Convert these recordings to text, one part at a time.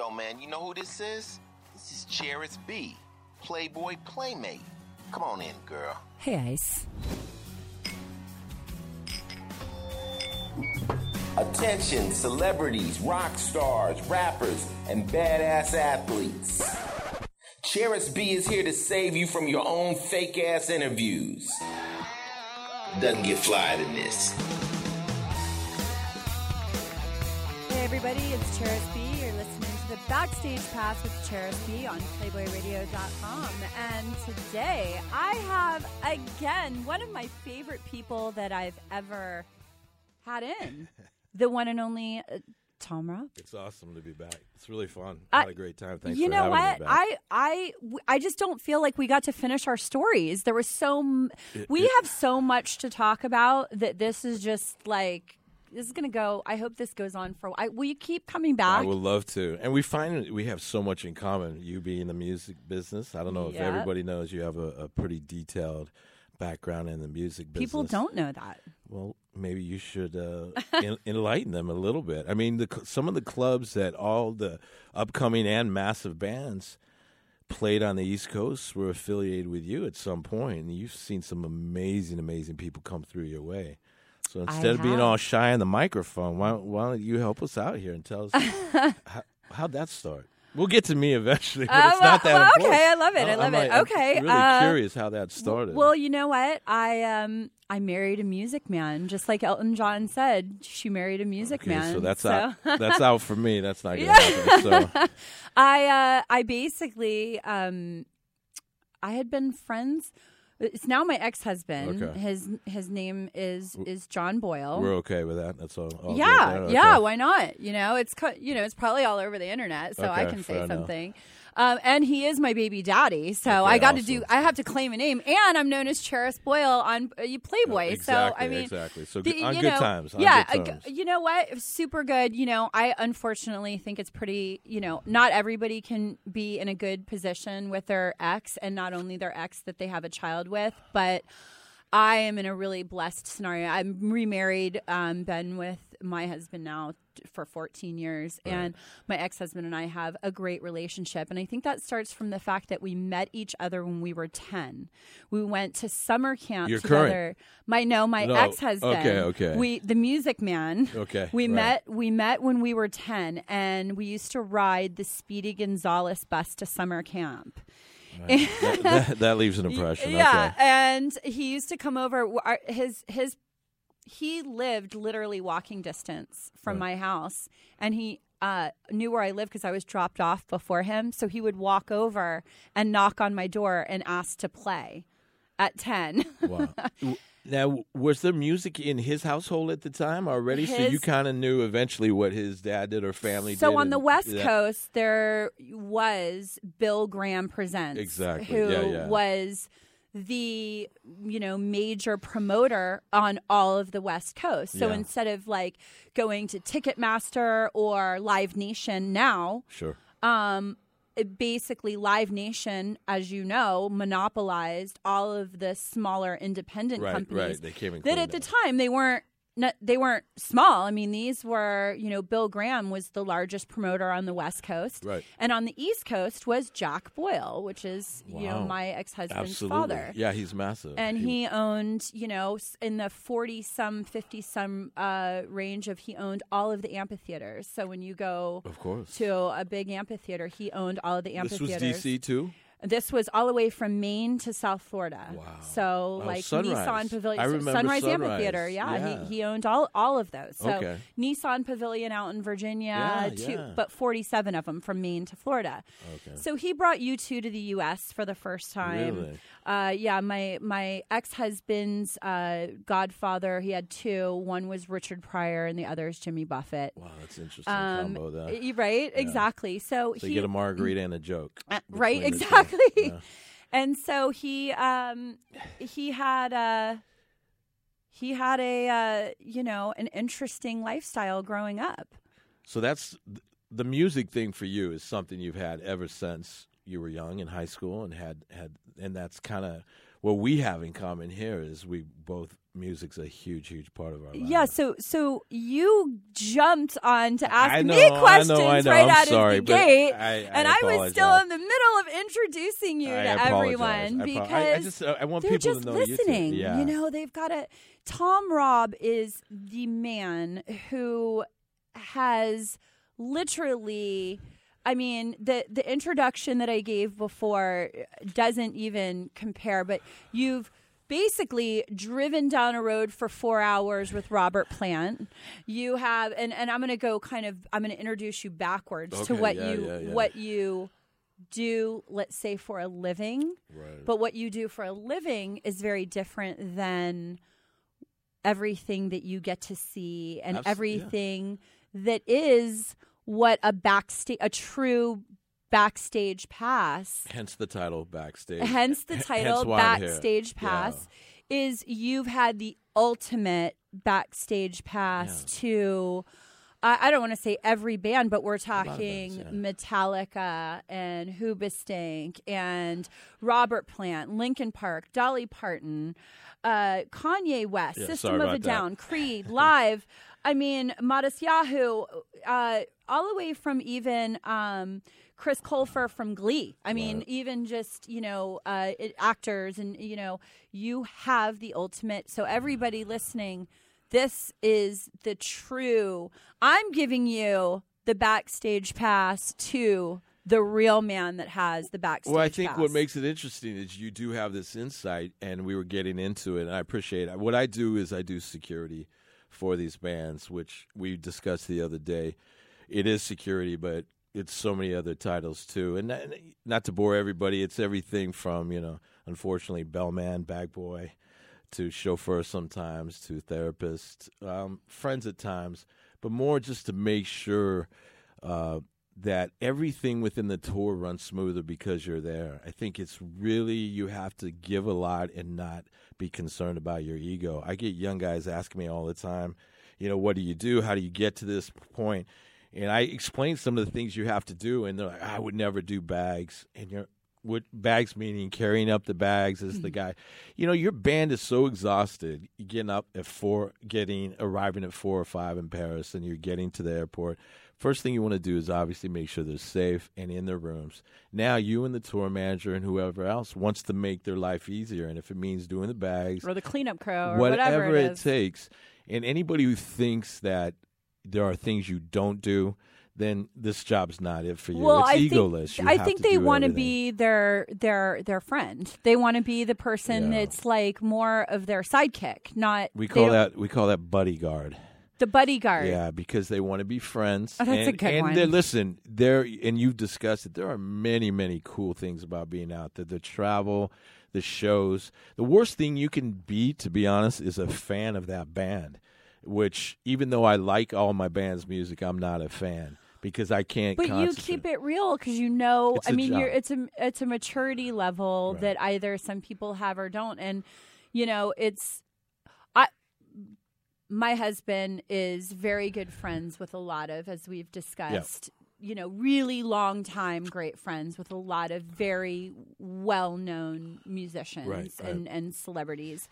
Yo, man, you know who this is? This is Charis B, Playboy Playmate. Come on in, girl. Hey, Ice. Attention, celebrities, rock stars, rappers, and badass athletes. Charis B is here to save you from your own fake ass interviews. Doesn't get flyer than this. Hey, everybody, it's Charis B. You're listening to the Backstage Pass with Charis B on PlayboyRadio.com. And today I have, again, one of my favorite people that I've ever had in the one and only uh, Tom Robb. It's awesome to be back. It's really fun. I- had a great time. Thanks you for know having me You know what? I, I, I just don't feel like we got to finish our stories. There was so, m- we it- have so much to talk about that this is just like, this is going to go. I hope this goes on for. I, will you keep coming back? I would love to. And we find we have so much in common. You being in the music business. I don't know if Yeah. everybody knows you have a, a pretty detailed background in the music business. People don't know that. Well, maybe you should uh, en- enlighten them a little bit. I mean, the, some of the clubs that all the upcoming and massive bands played on the East Coast were affiliated with you at some point, and you've seen some amazing, amazing people come through your way. So I instead of being all shy on the microphone, why, why don't you help us out here and tell us how, how'd that start? We'll get to me eventually, but Uh, it's not well- that well, important. okay, I love it, I I'm love it. like- I'm Okay, really uh, curious how that started. Well, you know what? I um I married a music man, just like Elton John said. She married a music okay, man. so that's so. out. That's out for me. That's not gonna happen. So. I uh I basically um I had been friends. It's now my ex husband. Okay. His his name is is John Boyle. We're okay with that. That's all. all yeah, there? yeah. Why not? You know, it's you know, it's probably all over the internet, so I can say something. enough. Um, and he is my baby daddy, so Okay, I got to do. I have to claim a name, and I'm known as Charis Boyle on uh, Playboy. exactly, so I mean, exactly. So the- good- on good know, times. On yeah, good uh, terms. you know what? Super good. You know, I unfortunately think it's pretty. You know, not everybody can be in a good position with their ex, and not only their ex that they have a child with, but. I am in a really blessed scenario. I'm remarried, um, been with my husband now for 14 years, and my ex husband and I have a great relationship. And I think that starts from the fact that we met each other when we were 10. We went to summer camp Your together. current? My no, my No, ex husband. okay, okay. We the music man. Okay, We right. met we met when we were 10, and we used to ride the Speedy Gonzales bus to summer camp. that, that, that leaves an impression. Yeah, Okay. and he used to come over. our- His his he lived literally walking distance from my house, and he uh, knew where I lived because I was dropped off before him. So he would walk over and knock on my door and ask to play at ten. Wow. Now, was there music in his household at the time already? so you kind of knew eventually what his dad did or family did. So on the West yeah. Coast, there was Bill Graham presents, Exactly. who Yeah, yeah. was the you know major promoter on all of the West Coast. So Yeah. instead of like going to Ticketmaster or Live Nation now, Sure. um, it basically Live Nation, as you know, monopolized all of the smaller independent Right, companies right. They came that at the time they weren't not, they weren't small. I mean, these were, you know, Bill Graham was the largest promoter on the West Coast. Right. And on the East Coast was Jack Boyle, which is, you know, my ex-husband's father. Yeah, he's massive. And he owned, you know, in the 40 some, 50 some uh, range of, he owned all of the amphitheaters. So when you go of course. to a big amphitheater, he owned all of the amphitheaters. this was. DC too. This was all the way from Maine to South Florida. Wow. So Oh, like Sunrise. Nissan Pavilion, Sunrise, Sunrise. Amphitheater. Yeah, Yeah. He, he owned all all of those. So Okay. Nissan Pavilion out in Virginia, Yeah, two, yeah. but forty seven of them from Maine to Florida. Okay. So he brought U2 to the U.S. for the first time. Really? Uh, yeah, my my ex husband's uh, godfather. He had two. One was Richard Pryor, and the other is Jimmy Buffett. Wow, that's interesting Um, combo. That right, exactly. So, so he you get a margarita and a joke. uh, right, between the two. exactly. Yeah. And so he um he had a he had a uh, you know an interesting lifestyle growing up. So that's the music thing for you is something you've had ever since you were young in high school and had had and that's kind of what we have in common here is we both music's a huge, huge part of our lives. Yeah, so so you jumped on to ask know, me I know, questions I know. right I'm out sorry, of the gate, I- and I was still in the middle of introducing you to everyone because I, just uh, I want they're people just to know you listening. Yeah. You know, they've got a Tom Robb is the man who has literally I mean, the the introduction that I gave before doesn't even compare, but you've basically driven down a road for four hours with Robert Plant. You have and, and I'm gonna go kind of I'm gonna introduce you backwards to what yeah, you yeah, yeah. what you do, let's say, for a living. Right. But what you do for a living is very different than everything that you get to see and everything that is what a backstage, a true backstage pass, Hence the title backstage. hence the title here. backstage Yeah. pass, is you've had the ultimate backstage pass to. I I don't want to say every band, but we're talking bands, Metallica and Hoobastank and Robert Plant, Linkin Park, Dolly Parton, uh, Kanye West, Yeah, System of a that. Down, Creed, Live. I mean, Modest Yahoo, uh, all the way from even um, Chris Colfer from Glee. I mean, Right. even just you know uh, it- actors, and you know, you have the ultimate. So everybody listening, this is the true. I'm giving you the backstage pass to the real man that has the backstage. Well, I think what makes it interesting is you do have this insight, and we were getting into it, and I appreciate it. What I do is I do security for these bands, which we discussed the other day. It is security, but it's so many other titles too. And not, to bore everybody, it's everything from you know, unfortunately, bellman, bag boy, to chauffeur sometimes, to therapist, um, friends at times, but more just to make sure uh, that everything within the tour runs smoother because you're there. I think it's really you have to give a lot and not be concerned about your ego. I get young guys asking me all the time, you know, what do you do? How do you get to this point? And I explain some of the things you have to do, and they're like, I would never do bags. And you're what bags meaning carrying up the bags as the mm-hmm. guy. You know, your band is so exhausted. Getting up at four, getting arriving at four or five in Paris, and you're getting to the airport. First thing you want to do is obviously make sure they're safe and in their rooms. Now you and the tour manager and whoever else wants to make their life easier, and if it means doing the bags, or the cleanup crew or whatever, whatever it it takes. And anybody who thinks that there are things you don't do, then this job's not it for you. Well, it's I egoless. think I think they want to be their their their friend. They want to be the person Yeah. that's like more of their sidekick, not We call that we call that bodyguard. the bodyguard. Yeah, because they want to be friends. Oh, that's a and, good and one. they're- listen, there and you've discussed it. There are many, many cool things about being out there. The travel, the shows. The worst thing you can be, to be honest, is a fan of that band. Which, even though I like all my band's music, I'm not a fan because I can't. But you keep it real because you know. It's I mean, you're, it's a it's a maturity level Right. that either some people have or don't, and you know, it's I. My husband is very good friends with a lot of, as we've discussed, you know, really long time great friends with a lot of very well known musicians Right, right. and and celebrities,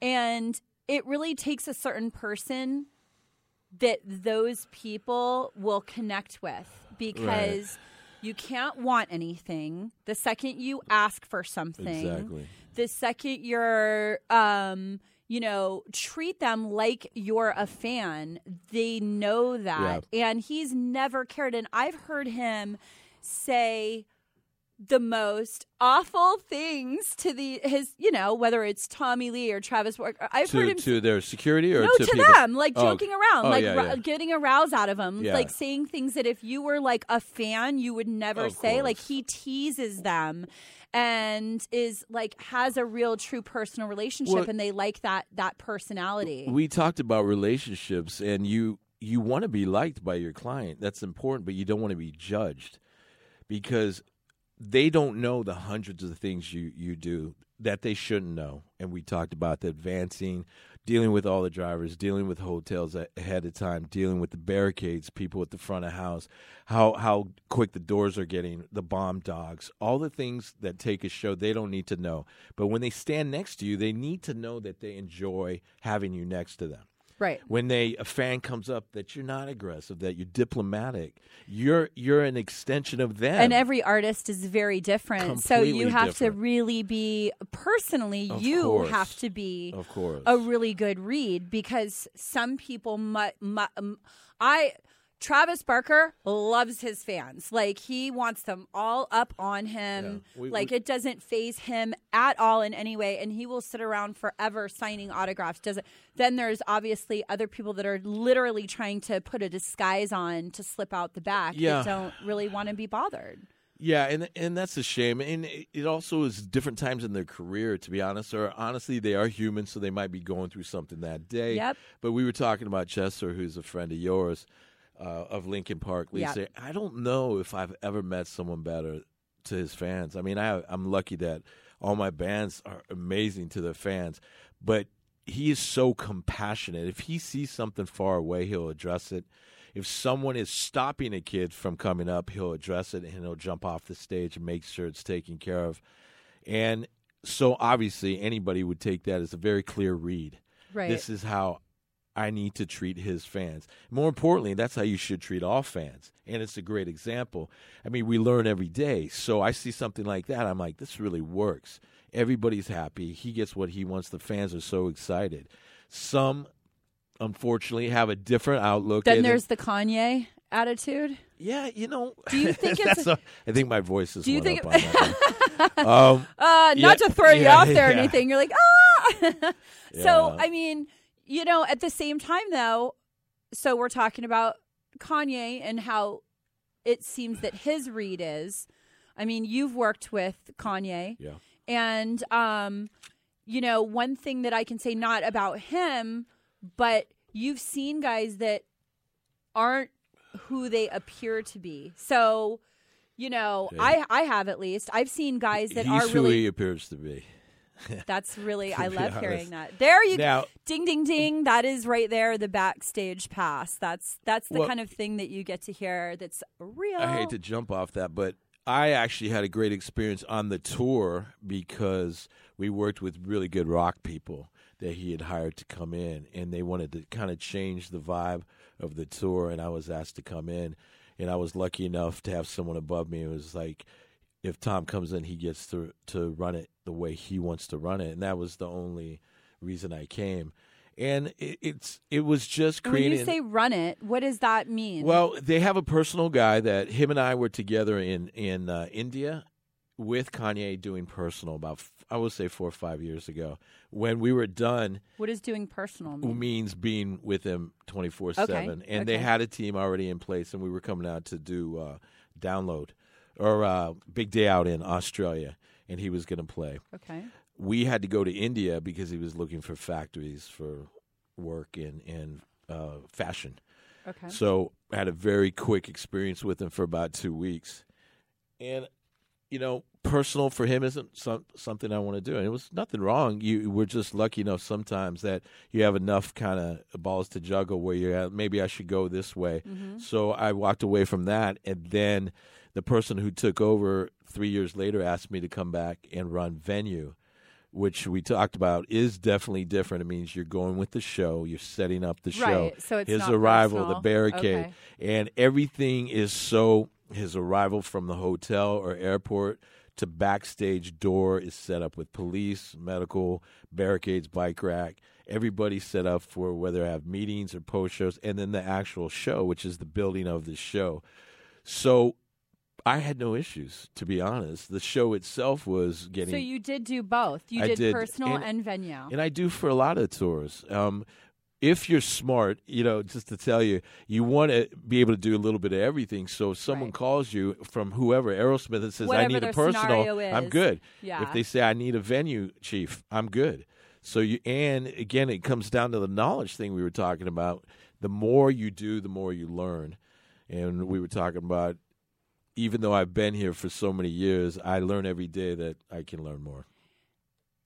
and it really takes a certain person that those people will connect with because you can't want anything. The second you ask for something Exactly. the second you're um you know treat them like you're a fan they know that. And he's never cared. And i've heard him say the most awful things to the his you know whether it's Tommy Lee or Travis Barker. I've heard him to their security or no, to, to, them, like Oh, joking around, oh, like yeah, yeah. getting a rouse out of him, Yeah. like saying things that if you were like a fan, you would never Of say. Like he teases them, and is like has a real, true personal relationship, Well- and they like that that personality. we talked about relationships and you you want to be liked by your client that's important but you don't want to be judged because they don't know the hundreds of things you you do that they shouldn't know. And we talked about the advancing, dealing with all the drivers, dealing with hotels ahead of time, dealing with the barricades, people at the front of house, how how quick the doors are getting, the bomb dogs, all the things that take a show they don't need to know. But when they stand next to you, they need to know that they enjoy having you next to them. Right. When they a fan comes up that you're not aggressive, that you're diplomatic, you're you're an extension of them. And every artist is very different. Completely so you have different. to really be personally Of you course. have to be of course. a really good read because some people mu- mu- um, I Travis Barker loves his fans. Like he wants them all up on him. Yeah. We- like we- it doesn't phase him at all in any way and he will sit around forever signing autographs. Doesn't Then there's obviously other people that are literally trying to put a disguise on to slip out the back Yeah. that don't really want to be bothered. Yeah, and and that's a shame. And it it also is different times in their career, to be honest. Or honestly, they are human, so they might be going through something that day. Yep. But we were talking about Chester, who's a friend of yours, uh, of Linkin Park. Lisa, I don't know if I've ever met someone better to his fans. I mean, I I'm lucky that all my bands are amazing to their fans, but he is so compassionate. If he sees something far away, he'll address it. If someone is stopping a kid from coming up, he'll address it and he'll jump off the stage and make sure it's taken care of. And so obviously anybody would take that as a very clear read. Right. This is how I need to treat his fans. More importantly, that's how you should treat all fans. And it's a great example. I mean, we learn every day. So I see something like that. I'm like, this really works. Everybody's happy. He gets what he wants. The fans are so excited. Some, unfortunately, have a different outlook. then there's the Kanye attitude. yeah, you know. Do you think it's- a, I think my voice is. Do you think that um, Uh, Yeah, not to throw you yeah, off there or yeah. anything. You're like, ah. so, Yeah. I mean, you know, at the same time, though, so we're talking about Kanye and how it seems that his read is. I mean, you've worked with Kanye, yeah. and um, you know, one thing that I can say not about him, but you've seen guys that aren't who they appear to be. So, you know, Yeah. I I have at least I've seen guys that He's are who really he appears to be. that's really I love honest. hearing that. There you Now- ding ding ding that is right there the backstage pass. That's that's the Well- kind of thing that you get to hear that's real. I hate to jump off that, but I actually had a great experience on the tour because we worked with really good rock people that he had hired to come in, and they wanted to kind of change the vibe of the tour. And I was asked to come in, and I was lucky enough to have someone above me. It was like, if Tom comes in, he gets to to run it the way he wants to run it, and that was the only reason I came. And it, it's it was just And when creating. you say run it, what does that mean? Well, they have a personal guy that him and I were together in in uh, India with Kanye doing personal about f- I would say four or five years ago. When we were done, What is doing personal mean? means being with him twenty four seven, and they had a team already in place, and we were coming out to do uh, download or uh, big day out in Australia, and he was going to play Okay. we had to go to India because he was looking for factories for work in in uh, fashion. Okay. So I had a very quick experience with him for about two weeks, and you know, personal for him isn't some, something I want to do, and it was nothing wrong. You we're just lucky enough sometimes that you have enough kind of balls to juggle where you're at, maybe I should go this way. So I walked away from that, and then the person who took over three years later asked me to come back and run venue which we talked about is definitely different. It means you're going with the show, you're setting up the show. Right, so it's his arrival, personal. the barricade, Okay. and everything is so. His arrival from the hotel or airport to backstage door is set up with police, medical, barricades, bike rack. Everybody's set up for whether I have meetings or post shows, and then the actual show, which is the building of the show. So I had no issues, to be honest. The show itself was getting So you did do both. You did, did, personal and, and- venue. and I do for a lot of tours. Um, if you're smart, you know, just to tell you, you want to be able to do a little bit of everything. So if someone Right. calls you from whoever, Aerosmith, and says, Whatever I need a personal, I'm good. Yeah. If they say, I need a venue chief, I'm good. So you, and again, it comes down to the knowledge thing we were talking about. The more you do, the more you learn. And we were talking about even though I've been here for so many years, I learn every day that I can learn more.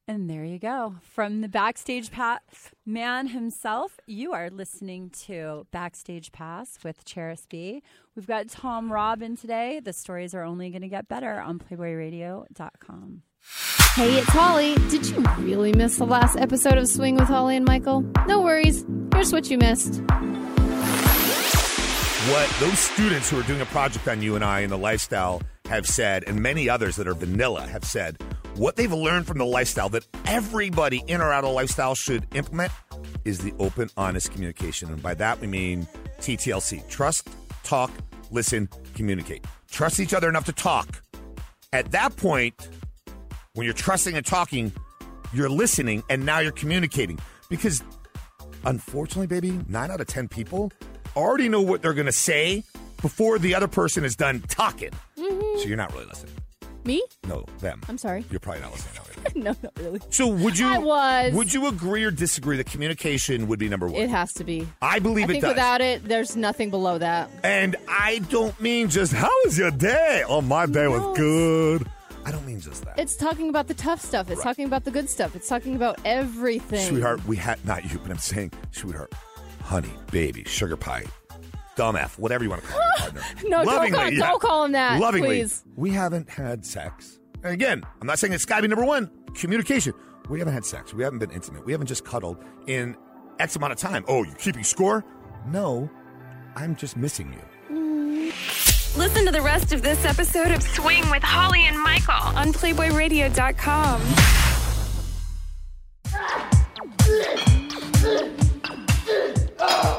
And there you go. From the Backstage Pass man himself, you are listening to Backstage Pass with Charis B. We've got Tom Robin today. The stories are only going to get better on PlayBoyRadio.com. Hey, it's Holly. Did you really miss the last episode of Swing with Holly and Michael? No worries. Here's what you missed. What those students who are doing a project on you and I in the lifestyle have said, and many others that are vanilla have said, what they've learned from the lifestyle that everybody in or out of lifestyle should implement is the open, honest communication. And by that, we mean TTLC trust, talk, listen, communicate. Trust each other enough to talk. At that point, when you're trusting and talking, you're listening and now you're communicating. Because unfortunately, baby, nine out of 10 people already know what they're going to say before the other person is done talking. Mm-hmm. So you're not really listening. Me? No, them. I'm sorry. You're probably not listening. No, not really. So would you? I was. Would you agree or disagree that communication would be number one? It has to be. I believe I it think does. without it, there's nothing below that. and I don't mean just how was your day? Oh, my day No, was good. I don't mean just that. It's talking about the tough stuff. It's Right. talking about the good stuff. It's talking about everything. Sweetheart, we had not you, but I'm saying, sweetheart, honey, baby, sugar pie, dumb F, whatever you want to call your partner. No, don't call- yeah. don't call him that, Lovingly, please. we haven't had sex. And again, I'm not saying it's got to be number one. Communication. We haven't had sex. We haven't been intimate. We haven't just cuddled in X amount of time. Oh, you're keeping score? No, I'm just missing you. Mm. Listen to the rest of this episode of Swing with Holly and Michael on PlayBoyRadio.com.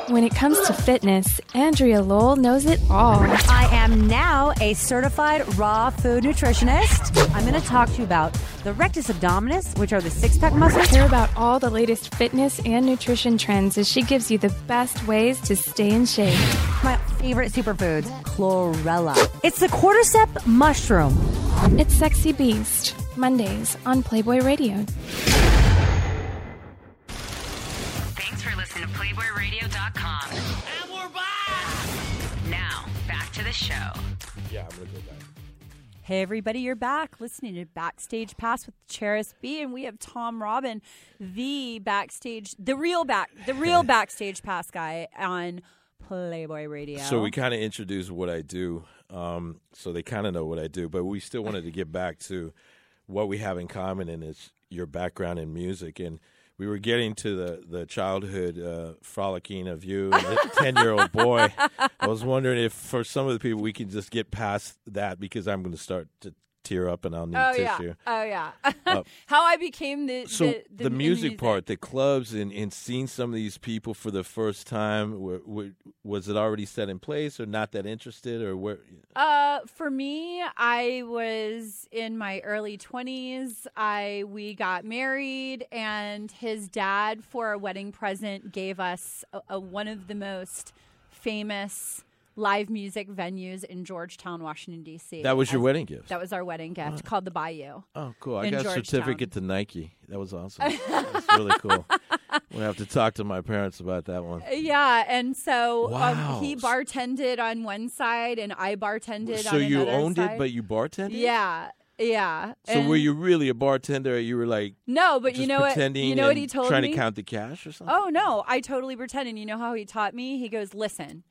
When it comes to fitness, Andrea Lowell knows it all. I am now a certified raw food nutritionist. I'm going to talk to you about the rectus abdominis, which are the six pack muscles. Hear about all the latest fitness and nutrition trends as she gives you the best ways to stay in shape. My favorite superfoods, chlorella. It's the cordyceps mushroom. It's Sexy Beast, Mondays on Playboy Radio. PlayBoyRadio.com. And we're back! Now, back to the show. Yeah, I'm gonna go back. Hey, everybody, you're back listening to Backstage Pass with Charis B. And we have Tom Robin, the backstage, the real back, the real Backstage Pass guy on Playboy Radio. So we kind of introduced what I do, um, so they kind of know what I do. But we still wanted to get back to what we have in common, and it's your background in music. And we were getting to the the childhood uh, frolicking of you, ten year old boy. I was wondering if for some of the people we can just get past that because I'm going to start to tear up and I'll need Oh yeah, oh yeah. Uh, How I became the So the, the, music, part, the clubs, and, and seeing some of these people for the first time, were, were, was it already set in place, or not that interested, or where? Uh, for me, I was in my early twenties. I we got married, and his dad, for a wedding present, gave us a, a, one of the most famous live music venues in Georgetown, Washington D.C. That was your As- wedding gift. That was our wedding gift, called the Bayou. Oh, cool! I got a certificate to Nike. That was awesome. That's really cool. We'll have to talk to my parents about that one. Yeah, and so Wow. um, he bartended on one side, and I bartended. So on you owned side. it, but you bartended. yeah, yeah. So were you really a bartender? Or you were like No, but you know what? You know what he told trying me? to count the cash or something? Oh no, I totally pretended. You know how he taught me? He goes, "Listen,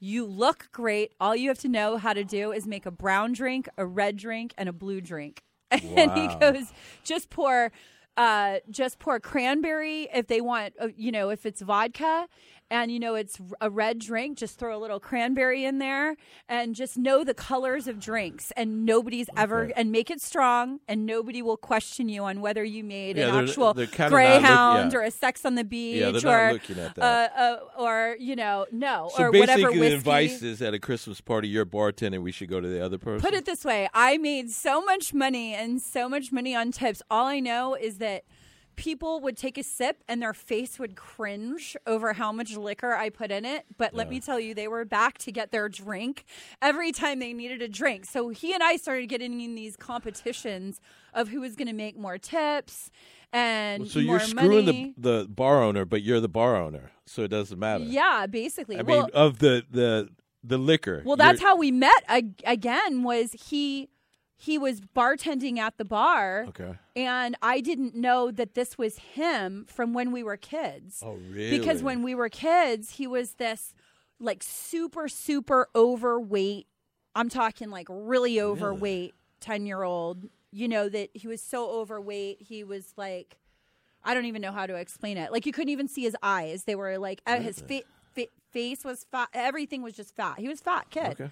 you look great. All you have to know how to do is make a brown drink, a red drink, and a blue drink." And he goes, "Just pour, uh, just pour cranberry if they want. Uh, you know, if it's vodka." And you know it's a red drink. Just throw a little cranberry in there, and just know the colors of drinks. And nobody's ever and make it strong, and nobody will question you on whether you made Yeah, an they're- actual they're kinda look- greyhound yeah. or a Sex on the Beach Yeah, or not looking at that. uh, uh, or you know, no, so or basically, whatever the advice is at a Christmas party, you're bartending. We should go to the other person. Put it this way: I made so much money and so much money on tips. All I know is that people would take a sip and their face would cringe over how much liquor I put in it. But let me tell you, they were back to get their drink every time they needed a drink. So he and I started getting in these competitions of who was going to make more tips and So more you're screwing money. the the bar owner, but you're the bar owner, so it doesn't matter. yeah, basically. I well, mean, of the the the liquor. Well, that's how we met ag- again. Was he? He was bartending at the bar, Okay. and I didn't know that this was him from when we were kids. Oh, really? Because when we were kids, he was this like super, super overweight. I'm talking like really overweight 10 year old. You know, that he was so overweight. He was like, I don't even know how to explain it. Like, you couldn't even see his eyes. They were like, uh, his fa- fa- face was fat. Everything was just fat. He was fat kid. Okay.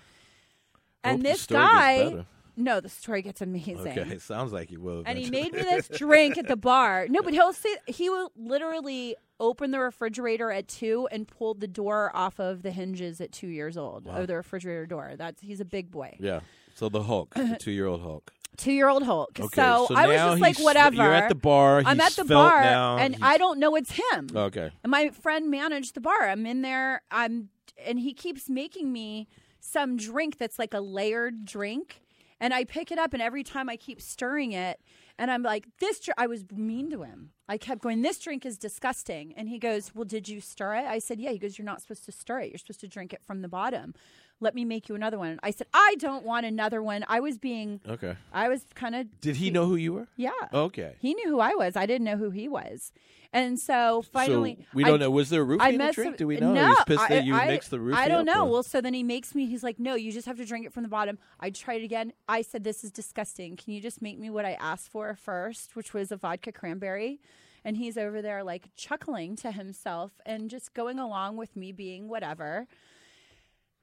And this guy. No, the story gets amazing Okay, sounds like you will. and he made me this drink at the bar. No, but he'll say he will literally open the refrigerator at two and pulled the door off of the hinges at two years old of the refrigerator door. That's he's a big boy, Yeah. So the Hulk, the two-year-old Hulk. two year old Hulk. Okay, so, so I was just like, whatever. you're at the bar, I'm at the bar, now, and he's- I don't know it's him. Okay. And my friend managed the bar. I'm in there. I'm and he keeps making me some drink that's like a layered drink. And I pick it up, and every time I keep stirring it, and I'm like, "This." Dr-, I was mean to him. I kept going, "This drink is disgusting." And he goes, "Well, did you stir it?" I said, "Yeah." He goes, "You're not supposed to stir it. You're supposed to drink it from the bottom. Let me make you another one." I said, "I don't want another one." I was being, Okay. I was kind of. Did he know who you were? Yeah. Okay. He knew who I was. I didn't know who he was. And so finally, so we don't know. Was there a roofie I in the drink? some- Do we know? No, he was pissed I, that you I, mixed the roofie I don't know. or- Well, so then he makes me. He's like, "No, you just have to drink it from the bottom." I tried again. I said, "This is disgusting. Can you just make me what I asked for first, which was a vodka cranberry?" And he's over there like chuckling to himself and just going along with me being whatever.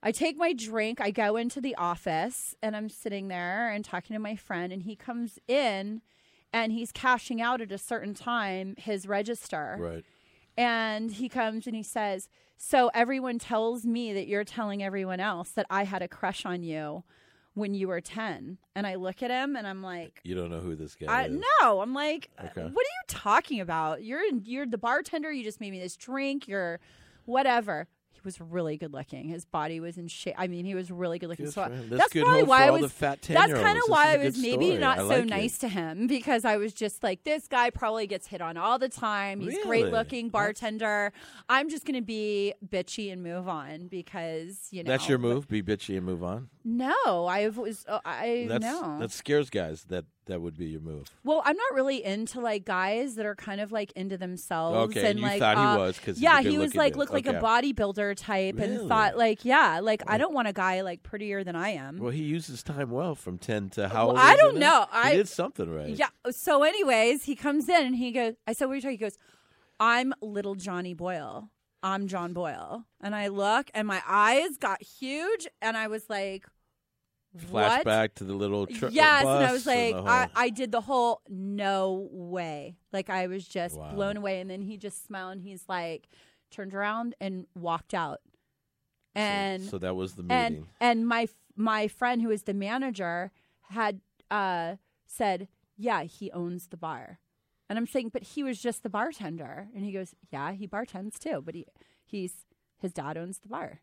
I take my drink, I go into the office, and I'm sitting there and talking to my friend, and he comes in and he's cashing out at a certain time his register. right. And he comes and he says, So everyone tells me that you're telling everyone else that I had a crush on you when you were 10. And I look at him and I'm like, You don't know who this guy I, is. no, I'm like, Okay. what are you talking about? You're you're the bartender. You just made me this drink. You're whatever. Was really good looking. His body was in shape. I mean, he was really good looking. Good so him. that's, That's probably why I was. that's kind of why I was maybe story. not I so like it. nice to him because I was just like, this guy probably gets hit on all the time. He's great looking bartender. I'm just gonna be bitchy and move on because you know That's your move. Be bitchy and move on. No, I was. Uh, I That's no. that scares guys. That that would be your move. Well, I'm not really into like guys that are kind of like into themselves. Okay, and and you like, thought he uh, was 'cause he's a yeah, he was like dude. looked like a bodybuilder type, and thought like, yeah, like I don't want a guy like prettier than I am. Well, he uses time well from ten to how Well? I don't now? know. I- he did something right. Yeah. So, anyways, he comes in and he goes, I said, what are you talking? He goes, I'm little Johnny Boyle. I'm John Boyle. And I look and my eyes got huge and I was like, what? Flashback to the little tr- yes, and I was like, whole- I, I did the whole no way. Like I was just Wow. blown away, and then he just smiled. and He's like, turned around and walked out. And so that was the and meeting. and my my friend who is the manager had uh, said, yeah, he owns the bar, and I'm saying, but he was just the bartender, and he goes, yeah, he bartends too, but he he's his dad owns the bar.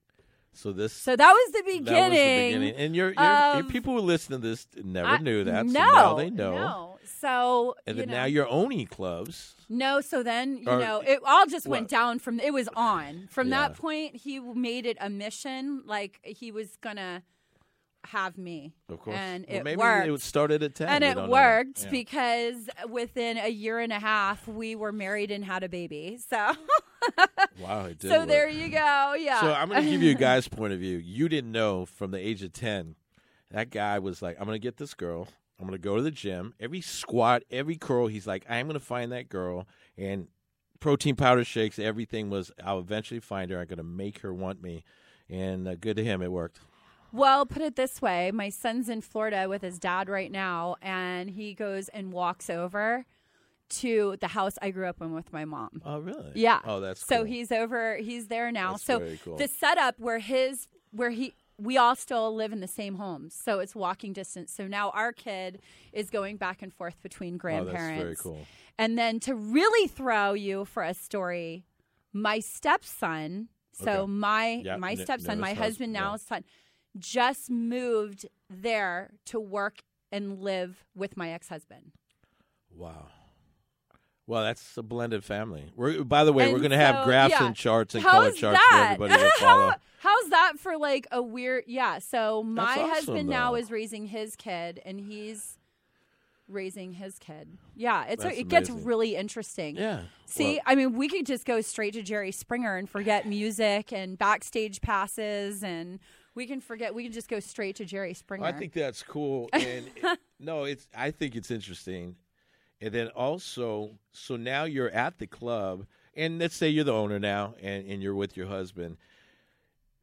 So this So that was the beginning. that was the beginning. And your your people who listen to this never I- knew that. No, so now they know. No. So And you then know, now you're owning clubs. no. So then you Or- know it all just went What? down from it was on from Yeah. that point. He made it a mission, like he was gonna have me, Of course. and Well, it maybe worked. it started at ten. and We it worked Yeah. because within a year and a half we were married and had a baby. So Wow, it did. so work. there you go. Yeah. So I'm going to give you a guy's point of view. You didn't know from the age of 10, that guy was like, I'm going to get this girl. I'm going to go to the gym. Every squat, every curl, he's like, I'm going to find that girl. And protein powder shakes, everything was, I'll eventually find her. I'm going to make her want me. And uh, good to him, it worked. Well, put it this way my son's in Florida with his dad right now, and he goes and walks over to the house I grew up in with my mom. Oh, really? Yeah. Oh, that's so cool. he's over. He's there now. That's so very cool. the setup where his where he we all still live in the same homes, so it's walking distance. So now our kid is going back and forth between Oh, grandparents. that's very cool. And then to really throw you for a story, my stepson. So Okay. my Yeah, my N- stepson, my husband husband, now son, just moved there to work and live with my ex husband. Wow. Well, that's a blended family. We're, by the way, we're going to have graphs yeah. and charts and How's color charts for everybody to follow. How, how's that for like a weird? Yeah. So my awesome, husband now is raising his kid, and he's raising his kid. Yeah, it's That's it gets really interesting. Yeah. See, Well- I mean, we could just go straight to Jerry Springer and forget music and backstage passes, and we can forget. We can just go straight to Jerry Springer. I think that's cool. And it- no, it's. I think it's interesting. And then also, so now you're at the club, and let's say you're the owner now, and, and you're with your husband.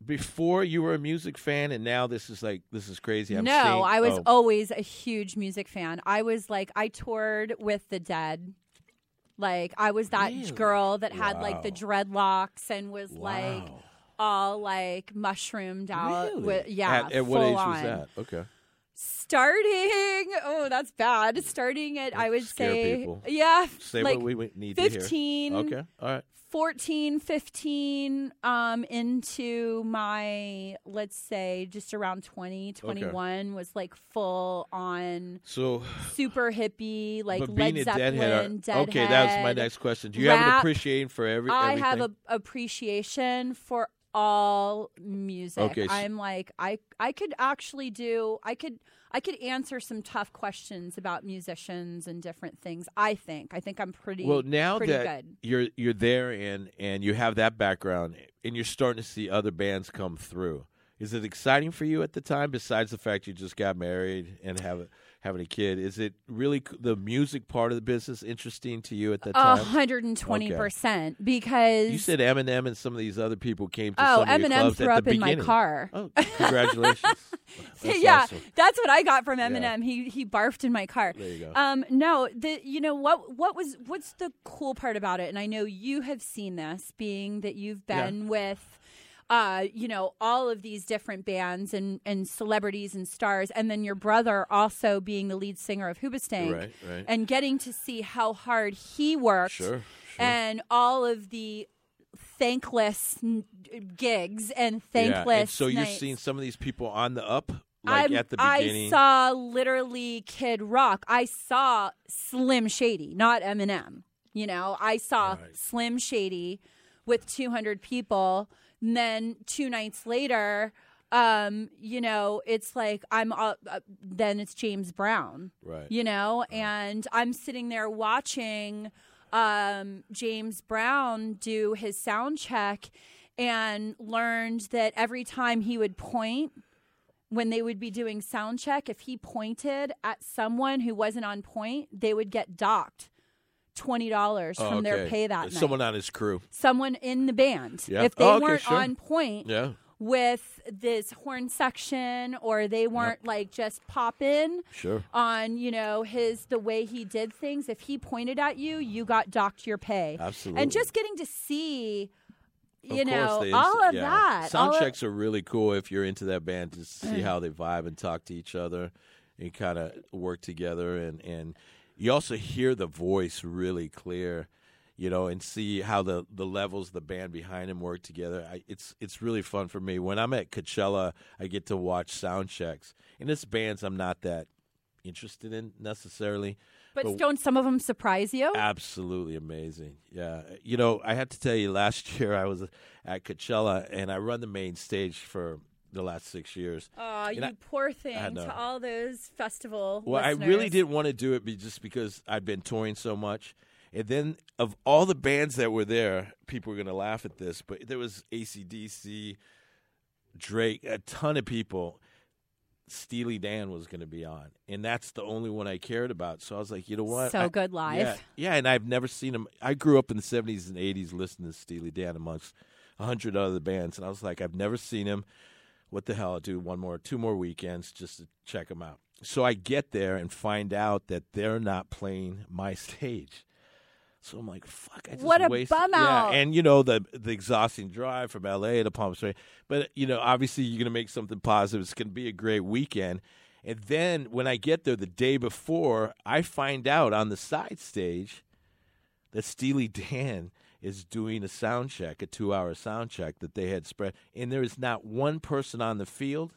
Before you were a music fan, and now this is like this is crazy. I'm no, seeing- I was oh, always a huge music fan. I was like, I toured with the Dead. Like, I was that Really? girl that had like the dreadlocks and was like Wow. All like mushroomed out. Really? With, yeah, At, at what age on. was that? Okay. Starting, oh, that's bad. Starting at, I would say, people. yeah, Say like what we need to hear. 15. Okay. All right. 14 15 um into my let's say just around 20 21 was like full on So, super hippie like led zeppelin deadhead, deadhead okay, that was my next question. Do you have an appreciation for every? i have an appreciation for all music. Okay, so- i'm like i i could actually do i could i could answer some tough questions about musicians and different things i think. I think i'm pretty well now pretty that good. you're you're there and and you have that background and you're starting to see other bands come through is it exciting for you at the time besides the fact you just got married and have a, having a kid is it really the music part of the business interesting to you at that time hundred and twenty percent because you said Eminem and some of these other people came to Oh, some of your Eminem clubs threw at up the in my car. Oh, congratulations! That's yeah, awesome. that's what I got from Yeah. Eminem. He he barfed in my car. There you go. Um, no, the you know what what was what's the cool part about it? And I know you have seen this, being that you've Yeah. been with. Uh, you know all of these different bands and, and celebrities and stars, and then your brother also being the lead singer of Hoobastank, Right, right. and getting to see how hard he worked, Sure, sure. and all of the thankless n- gigs and Yeah, thankless. and so you're nights. seeing some of these people on the up, like I'm- at the beginning. I saw literally Kid Rock. I saw Slim Shady, not Eminem. You know, I saw Slim Shady with 200 people. And then two nights later, um, you know, it's like I'm. Uh, uh, then it's James Brown. Right. You know, and I'm sitting there watching um, James Brown do his sound check, and learned that every time he would point when they would be doing sound check, if he pointed at someone who wasn't on point, they would get docked twenty dollars Oh, from their pay that night. Someone on his crew. Someone in the band. Yeah. If they Oh, okay, weren't sure. on point Yeah. with this horn section or they weren't like just pop in Sure. on, you know, his the way he did things, if he pointed at you, you got docked your pay. Absolutely. And just getting to see Of you know, they all of yeah. that. Sound all of- checks are really cool if you're into that band to see mm. how they vibe and talk to each other and kind of work together and and you also hear the voice really clear, you know, and see how the the levels of the band behind him work together. I, it's it's really fun for me when I'm at Coachella. I get to watch sound checks, and it's bands I'm not that interested in necessarily. but don't some of them surprise you? Absolutely amazing. Yeah. You know, I have to tell you, last year I was at Coachella and I run the main stage for the last six years. Oh, you I- poor thing to all those festival. Well, I really didn't want to do it be just because I'd been touring so much. And then of all the bands that were there, people were going to laugh at this, but there was ACDC, Drake, a ton of people. Steely Dan was going to be on, and that's the only one I cared about. So I was like, you know what? So I- good live. Yeah, yeah, and I've never seen him. I grew up in the '70s and '80s listening to Steely Dan amongst a hundred other bands, and I was like, I've never seen him. What the hell? I'll do one more, two more weekends just to check them out. So I get there and find out that they're not playing my stage. So I'm like, fuck! I just What a wasted. bum yeah, out. and you know the the exhausting drive from LA to Palm Springs. But you know, obviously, you're gonna make something positive. It's gonna be a great weekend. And then when I get there the day before, I find out on the side stage that Steely Dan is doing a sound check, a two hour sound check that they had spread. And there is not one person on the field,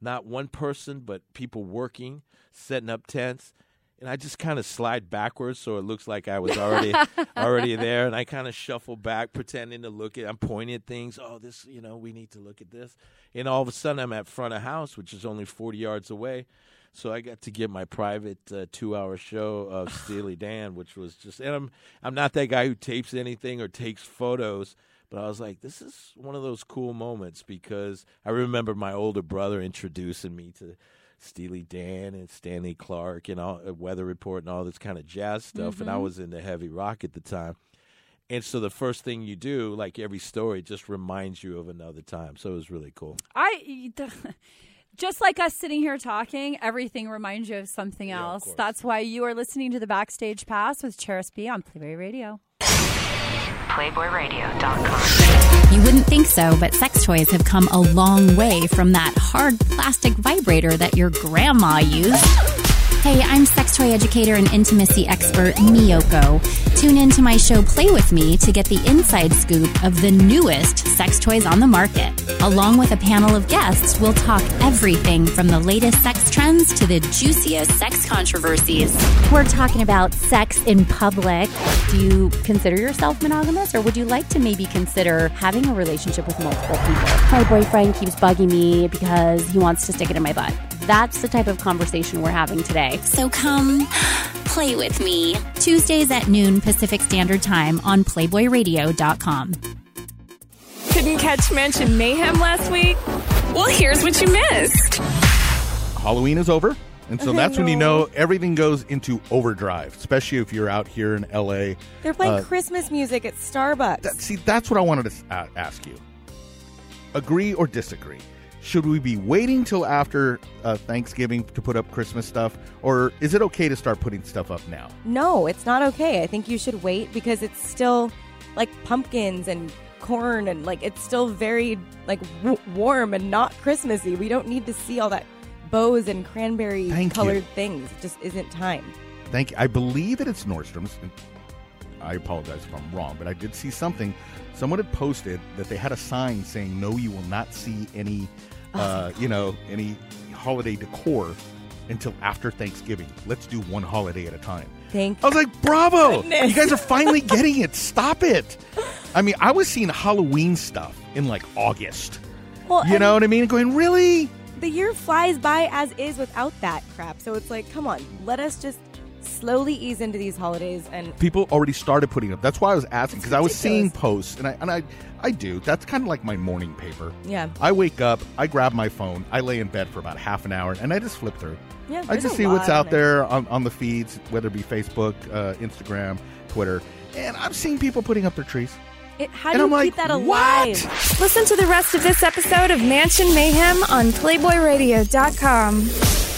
not one person, but people working, setting up tents. and I just kind of slide backwards so it looks like I was already already there, and I kind of shuffle back, pretending to look at. I'm pointing at things. Oh, this, you know, we need to look at this, and all of a sudden I'm at front of house, which is only 40 yards away. So I got to give my private uh, two-hour show of Steely Dan, which was just. And I'm I'm not that guy who tapes anything or takes photos, but I was like, this is one of those cool moments because I remember my older brother introducing me to Steely Dan and Stanley Clarke and all uh, Weather Report and all this kind of jazz stuff, and I was into heavy rock at the time. And so the first thing you do, like every story, just reminds you of another time. So it was really cool. I just like us sitting here talking, everything reminds you of something Yeah, of else. course. That's why you are listening to the Backstage Pass with Charis B on Playboy Radio. PlayboyRadio.com. You wouldn't think so, but sex toys have come a long way from that hard plastic vibrator that your grandma used. Hey, I'm sex toy educator and intimacy expert Miyoko. Tune in to my show Play With Me to get the inside scoop of the newest sex toys on the market. Along with a panel of guests, we'll talk everything from the latest sex trends to the juiciest sex controversies. We're talking about sex in public. Do you consider yourself monogamous or would you like to maybe consider having a relationship with multiple people? My boyfriend keeps bugging me because he wants to stick it in my butt. That's the type of conversation we're having today. So come play with me. Tuesdays at noon Pacific Standard Time on PlayboyRadio.com. Couldn't catch Mansion Mayhem last week? Well, here's what you missed. Halloween is over. And so that's when you know. know everything goes into overdrive, especially if you're out here in LA. They're playing Uh, Christmas music at Starbucks. that- see, that's what I wanted to s- a- ask you. Agree or disagree? Should we be waiting till after uh, Thanksgiving to put up Christmas stuff, or is it okay to start putting stuff up now? no, it's not okay. I think you should wait because it's still like pumpkins and corn and like it's still very like w- warm and not Christmassy. We don't need to see all that bows and cranberry Thank colored you. things. It just isn't time. Thank you. I believe that it's Nordstrom's. I apologize if I'm wrong, but I did see something. Someone had posted that they had a sign saying, "No, you will not see any, uh, you know, any holiday decor until after Thanksgiving. Let's do one holiday at a time." Thank I was like, "Bravo! Goodness. You guys are finally getting it. Stop it!" I mean, I was seeing Halloween stuff in like August. Well, You know what I mean? Going really? the year flies by as is without that crap. So it's like, come on, let us just slowly ease into these holidays and people already started putting up. That's why I was asking because I was seeing posts, and I and I I do. That's kind of like my morning paper. Yeah. I wake up, I grab my phone, I lay in bed for about half an hour, and I just flip through. Yeah, I just a see what's out there on, on the feeds, whether it be Facebook, uh, Instagram, Twitter, and I'm seeing people putting up their trees. it, how And do I'm you like, keep that what? alive? Listen to the rest of this episode of Mansion Mayhem on PlayboyRadio.com.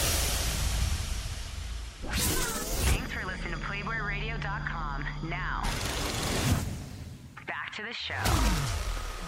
show.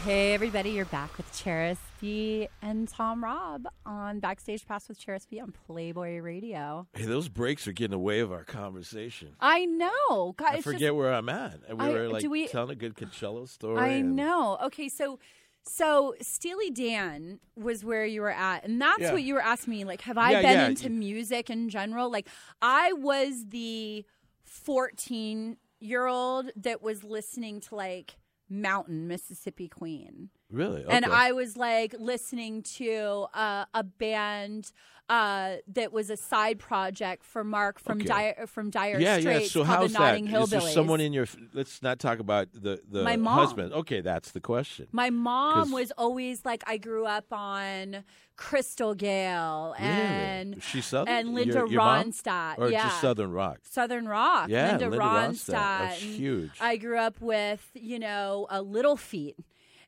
Hey, everybody, you're back with Charis B and Tom Robb on Backstage Pass with Charis B on Playboy Radio. Hey, those breaks are getting in the way of our conversation. I know. God, I forget just, where I'm at. And we I- were like we- telling a good Coachella story. I and- know. Okay, so so Steely Dan was where you were at, and that's Yeah. what you were asking me. Like, have I Yeah, been yeah. into music in general? Like, I was the fourteen year old that was listening to like Mountain Mississippi Queen. Really? And I was like listening to uh, a band uh, that was a side project for Mark from Okay. Dire from Dire yeah, Straits yeah. So how's that? Is there someone in your? Let's not talk about the the My mom. husband. Okay, that's the question. My mom was always like, I grew up on Crystal Gayle and Is she Southern? and Linda Your- your? Ronstadt. or yeah. just Southern rock. Southern Rock. Yeah, Linda, Linda Ronstadt. That's huge. I grew up with, you know, a Little Feat.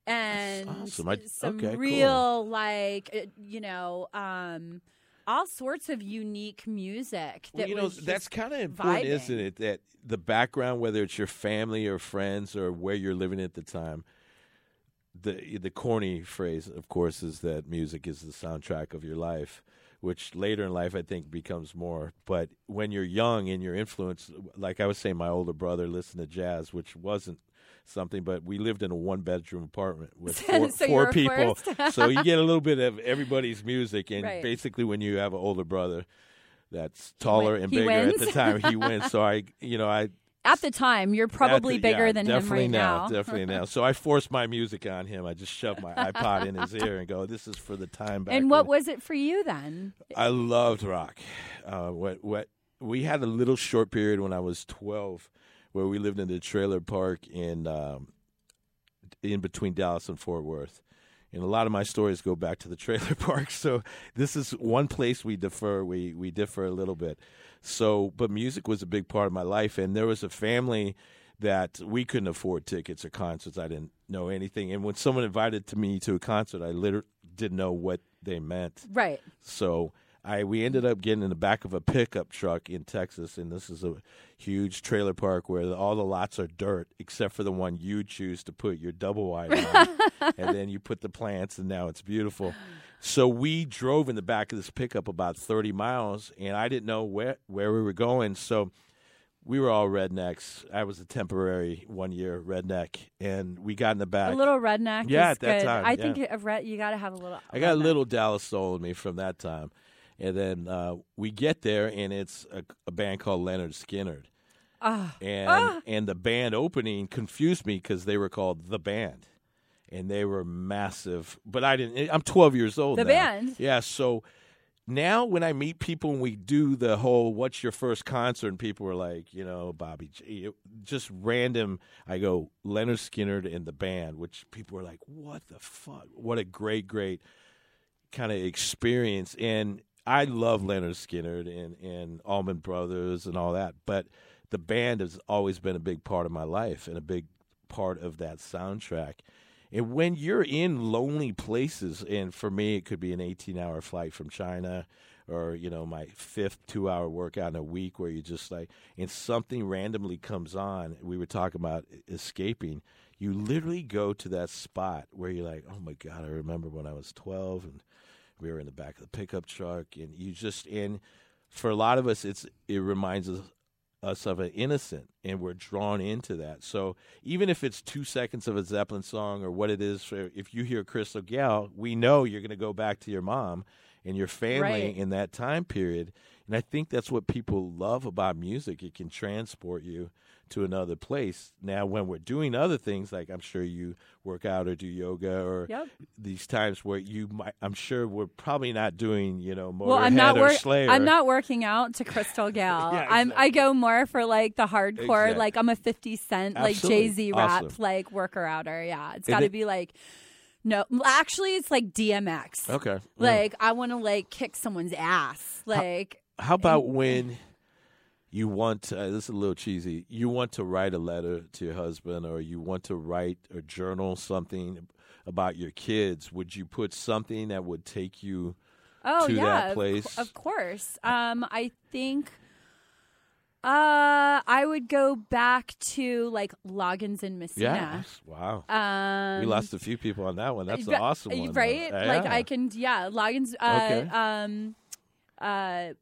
And awesome. I- some okay, cool. real, like, uh, you know, um, all sorts of unique music. That Well, you know, that's kind of important, vibing. isn't it? That the background, whether it's your family or friends or where you're living at the time, the the corny phrase, of course, is that music is the soundtrack of your life, which later in life I think becomes more. But when you're young and you're influenced, like I was saying, my older brother listened to jazz, which wasn't something, but we lived in a one bedroom apartment with four, So four people, so you get a little bit of everybody's music, and Right. basically when you have an older brother that's taller and bigger at the time. He wins. So I, you know, I At the time, you're probably the- bigger yeah, than him right now, now. Definitely now. So I forced my music on him. I just shoved my iPod in his ear and go, "This is for the time back." and what then." was it for you then? I loved rock. Uh, what what we had a little short period when I was twelve, where we lived in the trailer park in um, in between Dallas and Fort Worth. And a lot of my stories go back to the trailer park. So this is one place we differ. We we differ a little bit. So, but music was a big part of my life, and there was a family that we couldn't afford tickets or concerts. I didn't know anything, and when someone invited to me to a concert, I literally didn't know what they meant. Right. So I we ended up getting in the back of a pickup truck in Texas, and this is a huge trailer park where all the lots are dirt except for the one you choose to put your double wide on, and then you put the plants, and now it's beautiful. So we drove in the back of this pickup about thirty miles, and I didn't know where where we were going. So we were all rednecks. I was a temporary one year redneck, and we got in the back. A little redneck. Yeah, at that good. time, I yeah. think red, you got to have a little. I got a little Dallas soul in me from that time. And then uh, we get there, and it's a, a band called Lynyrd Skynyrd. Ah. And Ah. and the band opening confused me because they were called the band, and they were massive. But I didn't. I'm 12 years old. The now. band? Yeah. So now when I meet people and we do the whole "What's your first concert?" and people are like, you know, Bobby, it- just random. I go Lynyrd Skynyrd and the band, which people are like, what the fuck? What a great, great kind of experience. And I love Lynyrd Skynyrd and and Allman Brothers and all that, but the band has always been a big part of my life and a big part of that soundtrack. And when you're in lonely places, and for me, it could be an 18 hour flight from China or, you know, my fifth two hour workout in a week where you just like, and something randomly comes on. We were talking about escaping. You literally go to that spot where you're like, oh my God, I remember when I was 12 and we were in the back of the pickup truck. And you just, and for a lot of us, it's, it reminds us us of an innocent and we're drawn into that. So even if it's two seconds of a Zeppelin song or what it is, for, if you hear Crystal Gayle, we know you're going to go back to your mom and your family Right. in that time period. And I think that's what people love about music. It can transport you to another place. Now, when we're doing other things, like I'm sure you work out or do yoga or Yep. these times where you might, I'm sure we're probably not doing, you know, Motorhead Well, I'm not or Slayer. I'm not working out to Crystal Gal. Yeah, I'm I go more for like the hardcore, Exactly. like I'm a 50 Cent, like Jay Z rap, Awesome. like worker outer. Yeah, It's got to be like. No, actually, it's like DMX. Okay. Yeah. Like I want to like kick someone's ass. Like How about when you want to, uh, this is a little cheesy, you want to write a letter to your husband or you want to write or journal something about your kids? Would you put something that would take you Oh to yeah, that place? Of, course. Um, I think. Uh, I would go back to like Loggins and Messina. yeah. Wow. Um, we lost a few people on that one. That's an awesome one. though. right? Like Yeah. I can, yeah. Loggins. Uh, Okay. Um, uh,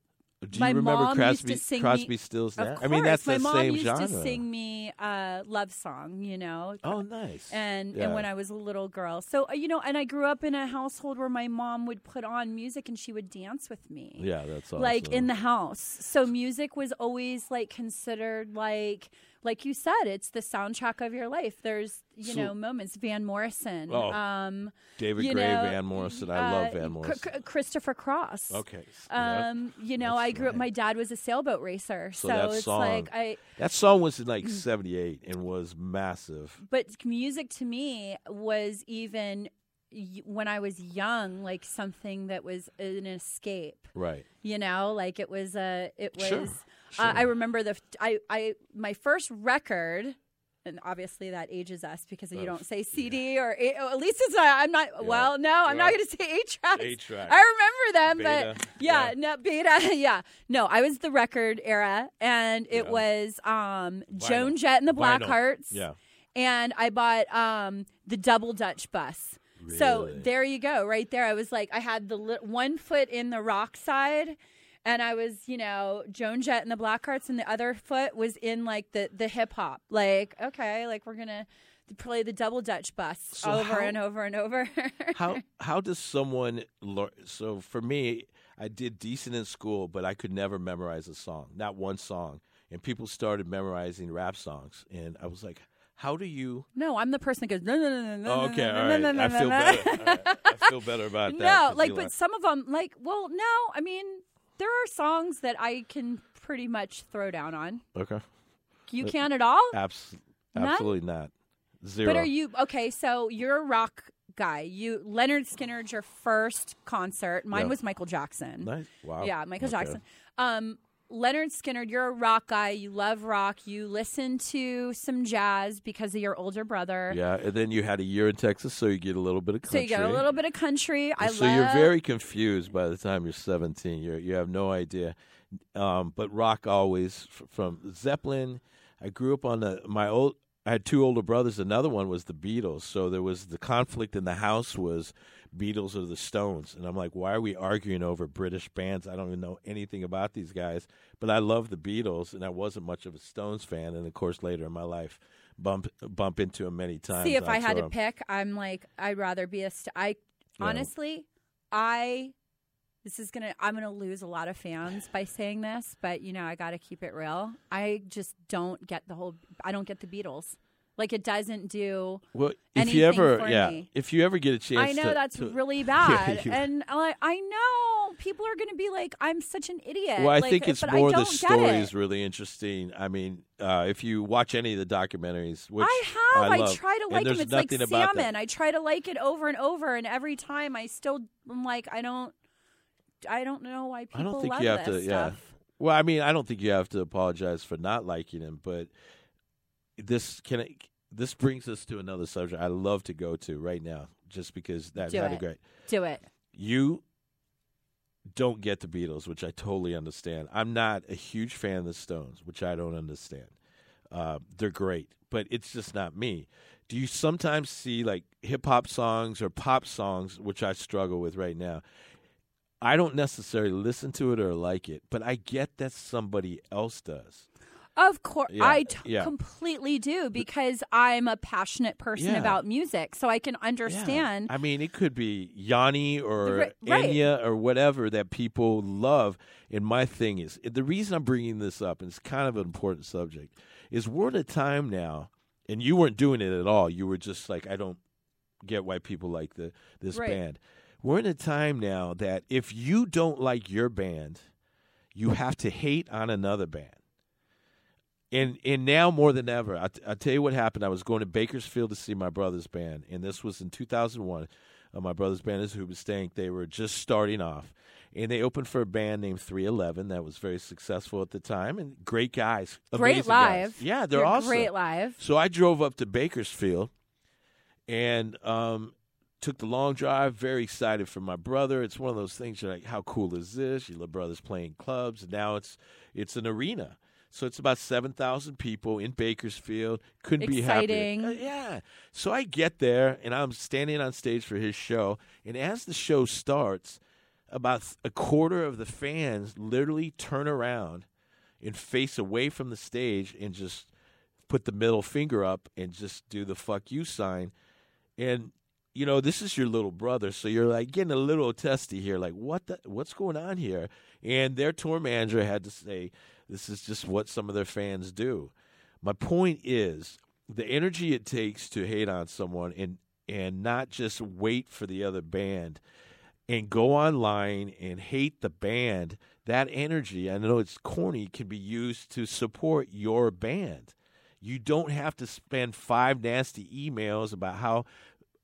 Do you my remember mom Crosby, used to sing Crosby, me, Stills? Of course, I mean, that's my the mom same used genre. to sing me a love song. You know. Oh, nice. And Yeah. and when I was a little girl, so uh, you know, and I grew up in a household where my mom would put on music and she would dance with me. Yeah, that's like in the house. So music was always like considered like like you said, it's the soundtrack of your life. There's you So- know moments. Van Morrison, Oh, um, David Gray, know, Van Morrison. I love uh, Van Morrison. Chr- Christopher Cross. Okay, yeah. Um, you know, I grew up. My dad was a sailboat racer, So so, it's song, like I. that song was in like '78 and was massive. But music to me was even when I was young, like something that was an escape. Right. You know, like it was a. It was. Sure, Uh, I remember the. I I my first record. And obviously that ages us because you don't say CD or A- at least it's not. I'm not. Well, no, I'm not going to say eight tracks. I remember them, Beta. but yeah, no beta. Yeah, no, I was the record era, and it was um, Joan Jett and the Vinyl. Blackhearts. Yeah. and I bought um, the double Dutch bus. So there you go, right there. I was like, I had the li- one foot in the rock side, and I was, you know, Joan Jett and the Blackhearts, and the other foot was in like the the hip hop. Like, okay, like we're gonna play the double Dutch bus So over how- and over and over. how how does someone learn? So for me, I did decent in school, but I could never memorize a song, not one song. And people started memorizing rap songs, and I was like, "How do you?" No, I'm the person that goes no no no no no. Oh, okay, no, no, right. no, no, I feel better. All right. I feel better about that. No, like, but some of them, like, well, no. I mean, there are songs that I can pretty much throw down on. Okay. You Uh, can at all? Abs- None? absolutely not. Zero. But are you okay? So you're a rock guy. You Lynyrd Skynyrd's your first concert. Mine Yeah. was Michael Jackson. Nice. Wow. Yeah, Michael Okay. Jackson. Um, Lynyrd Skynyrd, you're a rock guy. You love rock. You listen to some jazz because of your older brother. Yeah, and then you had a year in Texas, so you get a little bit of country. So you got a little bit of country. I so love. you're very confused by the time you're 17. You you have no idea. Um, but rock always f- from Zeppelin. I grew up on the my old. I had two older brothers. Another one was the Beatles. So there was the conflict in the house was Beatles or the Stones, and I'm like, why are we arguing over British bands? I don't even know anything about these guys, but I love the Beatles, and I wasn't much of a Stones fan. And of course, later in my life, bump bump into them many times. See, if I had to pick, I'm like, I'd rather be a. St- I Yeah. honestly, I. This is gonna. I'm gonna lose a lot of fans by saying this, but you know, I got to keep it real. I just don't get the whole. I don't get the Beatles. Like it doesn't do. Well, if you ever, yeah, me. if you ever get a chance, I know to- that's to- really bad, you- and I, I know people are going to be like, "I'm such an idiot." well, I Like, think it's more the story is really interesting. I mean, uh, if you watch any of the documentaries, which I have. I, love, try to like them. It's like salmon. I try to like it over and over, and every time I still, I'm like, I don't, I don't know why people I don't think you have to. Yeah. Well, I mean, I don't think you have to apologize for not liking him, but this can I- this brings us to another subject I love to go to right now, just because that Do had a great. Do it. you don't get the Beatles, which I totally understand. I'm not a huge fan of the Stones, which I don't understand. Uh, they're great, but it's just not me. Do you sometimes see like hip hop songs or pop songs, which I struggle with right now? I don't necessarily listen to it or like it, but I get that somebody else does. Of course, Yeah, I t- yeah. completely do because I'm a passionate person Yeah. about music, so I can understand. I mean, it could be Yanni or Right-. Enya or whatever that people love. And my thing is, the reason I'm bringing this up, and it's kind of an important subject, is we're at a time now, and you weren't doing it at all. You were just like, I don't get why people like the this Right. band. We're in a time now that if you don't like your band, you have to hate on another band. And and now more than ever, I, I tell you what happened. I was going to Bakersfield to see my brother's band, and this was in 2001. Uh, my brother's band is Hoobastank. They were just starting off, and they opened for a band named 311 that was very successful at the time, and great guys, Great amazing guys. live. Yeah, they're You're awesome. great live. So I drove up to Bakersfield, and um, took the long drive. Very excited for my brother. It's one of those things. You're like, how cool is this? Your little brother's playing clubs, and now it's it's an arena. So it's about seven thousand people in Bakersfield. Couldn't be Exciting. happier. Uh, yeah. So I get there, and I'm standing on stage for his show. And as the show starts, about a quarter of the fans literally turn around and face away from the stage and just put the middle finger up and just do the fuck you sign. And you know, this is your little brother, so you're like getting a little testy here, like what the what's going on here? And their tour manager had to say, This is just what some of their fans do. My point is the energy it takes to hate on someone and and not just wait for the other band and go online and hate the band, that energy, I know it's corny, can be used to support your band. You don't have to spend five nasty emails about how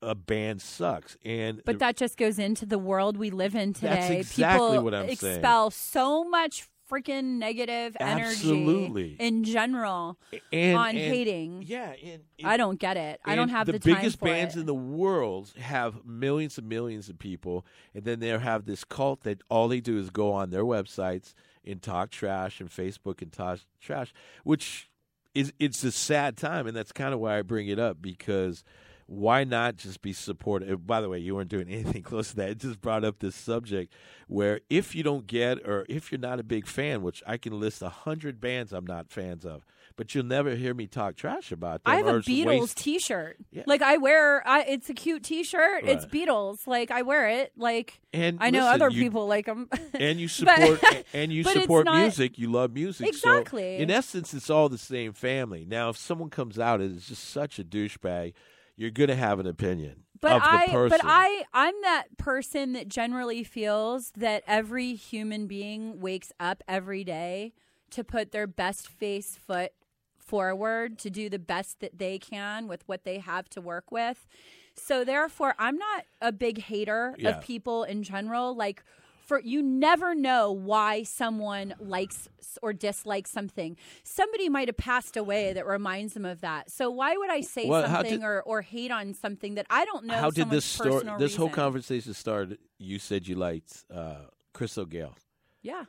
a band sucks. And But that just goes into the world we live in today. That's exactly People what I'm saying. expel so much freaking negative Absolutely. energy in general and, on and- hating. Yeah, and, I don't get it. I don't have the, the, biggest bands it. in the world have millions and millions of people, and then they have this cult that all they do is go on their websites and talk trash and Facebook and talk trash, which is it's a sad time, and that's kind of why I bring it up because why not just be supportive? By the way, you weren't doing anything close to that. It just brought up this subject where if you don't get or if you're not a big fan, which I can list a hundred bands I'm not fans of, but you'll never hear me talk trash about them. I have a Beatles waste- T-shirt. Yeah. Like I wear, I, it's a cute T-shirt. It's Beatles. Like I wear it. Like And I know listen, other you- people like them. and you But- support and you support not- music. You love music. So Exactly. in essence, it's all the same family. Now, if someone comes out and is just such a douchebag, you're going to have an opinion But of the I, person. but I, I'm that person that generally feels that every human being wakes up every day to put their best face foot forward to do the best that they can with what they have to work with. So therefore, I'm not a big hater Yeah. of people in general. Like for you never know why someone likes or dislikes something. Somebody might have passed away that reminds them of that. So why would I say Well, something did- or, or hate on something that I don't know? How did this story? This whole conversation started. You said you liked uh, Crystal Gayle Yeah.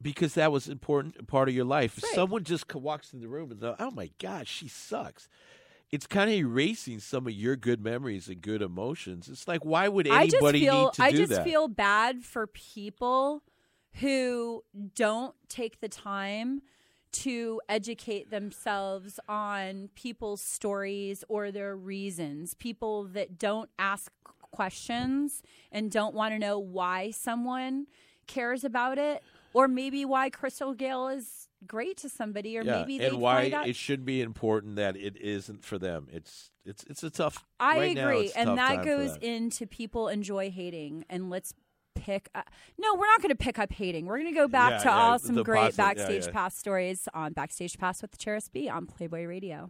because that was important part of your life. If Right. someone just walks in the room and goes, "Oh my gosh, she sucks." It's kind of erasing some of your good memories and good emotions. It's like, why would I anybody feel need to I do just feel bad for people who don't take the time to educate themselves on people's stories or their reasons. People that don't ask questions and don't want to know why someone cares about it or maybe why Crystal Gayle is great to somebody or yeah, maybe they and why find out it should be important that it isn't for them. It's it's it's a tough. I right agree, it's a and that goes that. into people enjoy hating, and let's pick. Up. No, we're not going to pick up hating. We're going to go back Yeah, to yeah, all some great positive- backstage yeah. pass stories on Backstage Pass with the Charis B on Playboy Radio.